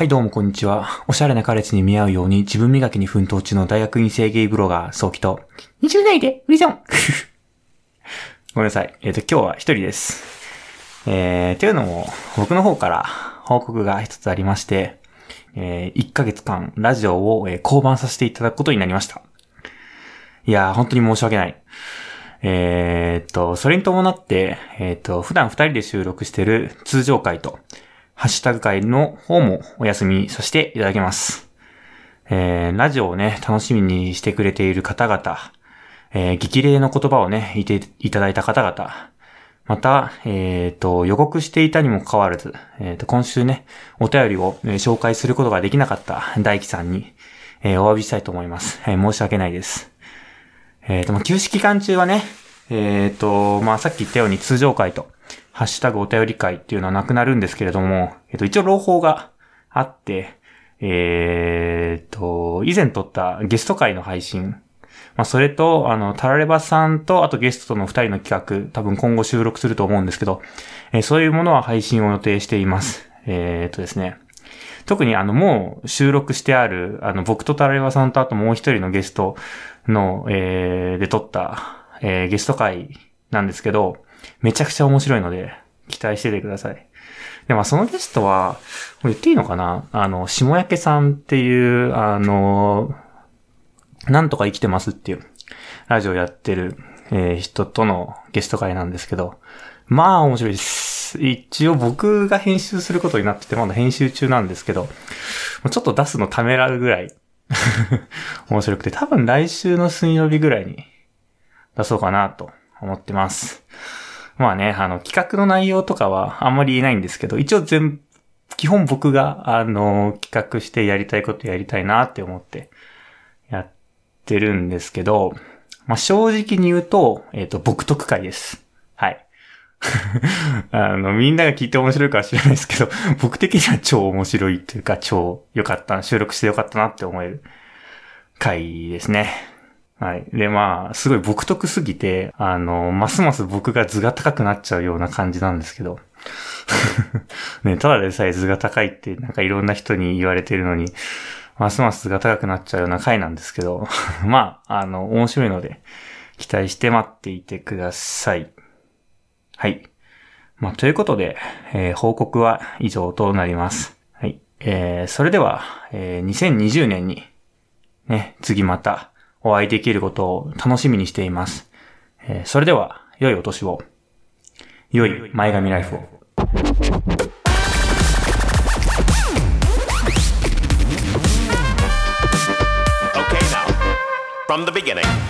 はい、どうもこんにちは。おしゃれな彼氏に見合うように自分磨きに奮闘中の大学院生ゲイブロガー、早期と、20代で、ウィゾンごめんなさい。えっ、と、今日は一人です。えー、というのも、僕の方から報告が一つありまして、えー、1ヶ月間、ラジオを、えー降板させていただくことになりました。いやー、本当に申し訳ない。えーっと、それに伴って、えーっと、普段二人で収録してる通常回と、ハッシュタグ会の方もお休みさせていただきます。えー、ラジオをね、楽しみにしてくれている方々、えー、激励の言葉をね、言っていただいた方々、また、えっ、と、予告していたにもかかわらず、えっ、と、今週ね、お便りを、えー紹介することができなかった大輝さんに、えーお詫びしたいと思います。え申し訳ないです。えっ、と、ま休止期間中はね、えっ、と、まあ、さっき言ったように通常会と、ハッシュタグお便り会っていうのはなくなるんですけれども、えっ、と、一応朗報があって、えっ、と、以前撮ったゲスト会の配信、まあ、それと、あの、タラレバさんと、あとゲストとの二人の企画、多分今後収録すると思うんですけど、えーそういうものは配信を予定しています。えっ、とですね。特にあの、もう収録してある、あの、僕とタラレバさんとあともう一人のゲストの、えーで撮った、えーゲスト会なんですけど、めちゃくちゃ面白いので、期待しててください。で、まあ、そのゲストは、言っていいのかな？あの、下焼さんっていう、あの、なんとか生きてますっていう、ラジオやってる、えー人とのゲスト会なんですけど、まあ面白いです。一応僕が編集することになってて、まだ編集中なんですけど、ちょっと出すのためらうぐらい 面白くて、多分来週の水曜日ぐらいに出そうかなと思ってます。まあね、あの、企画の内容とかはあんまり言えないんですけど、一応全、基本僕が、あの、企画してやりたいことやりたいなって思ってやってるんですけど、まあ正直に言うと、えっ、と、僕特会です。はい。あの、みんなが聞いて面白いかは知らないですけど、僕的には超面白いというか、超良かった、収録して良かったなって思える回ですね。はい。で、まあ、すごい僕得すぎて、あの、ますます僕が図が高くなっちゃうような感じなんですけど。ね、ただでさえ図が高いって、なんかいろんな人に言われてるのに、ますます図が高くなっちゃうような回なんですけど、まあ、あの、面白いので、期待して待っていてください。はい。まあ、ということで、えー報告は以上となります。はい。えーそれでは、えー2020年に、ね、次またお会いできることを楽しみにしています。えーそれでは、良いお年を。良い前髪ライフを。Okay, now, from the beginning.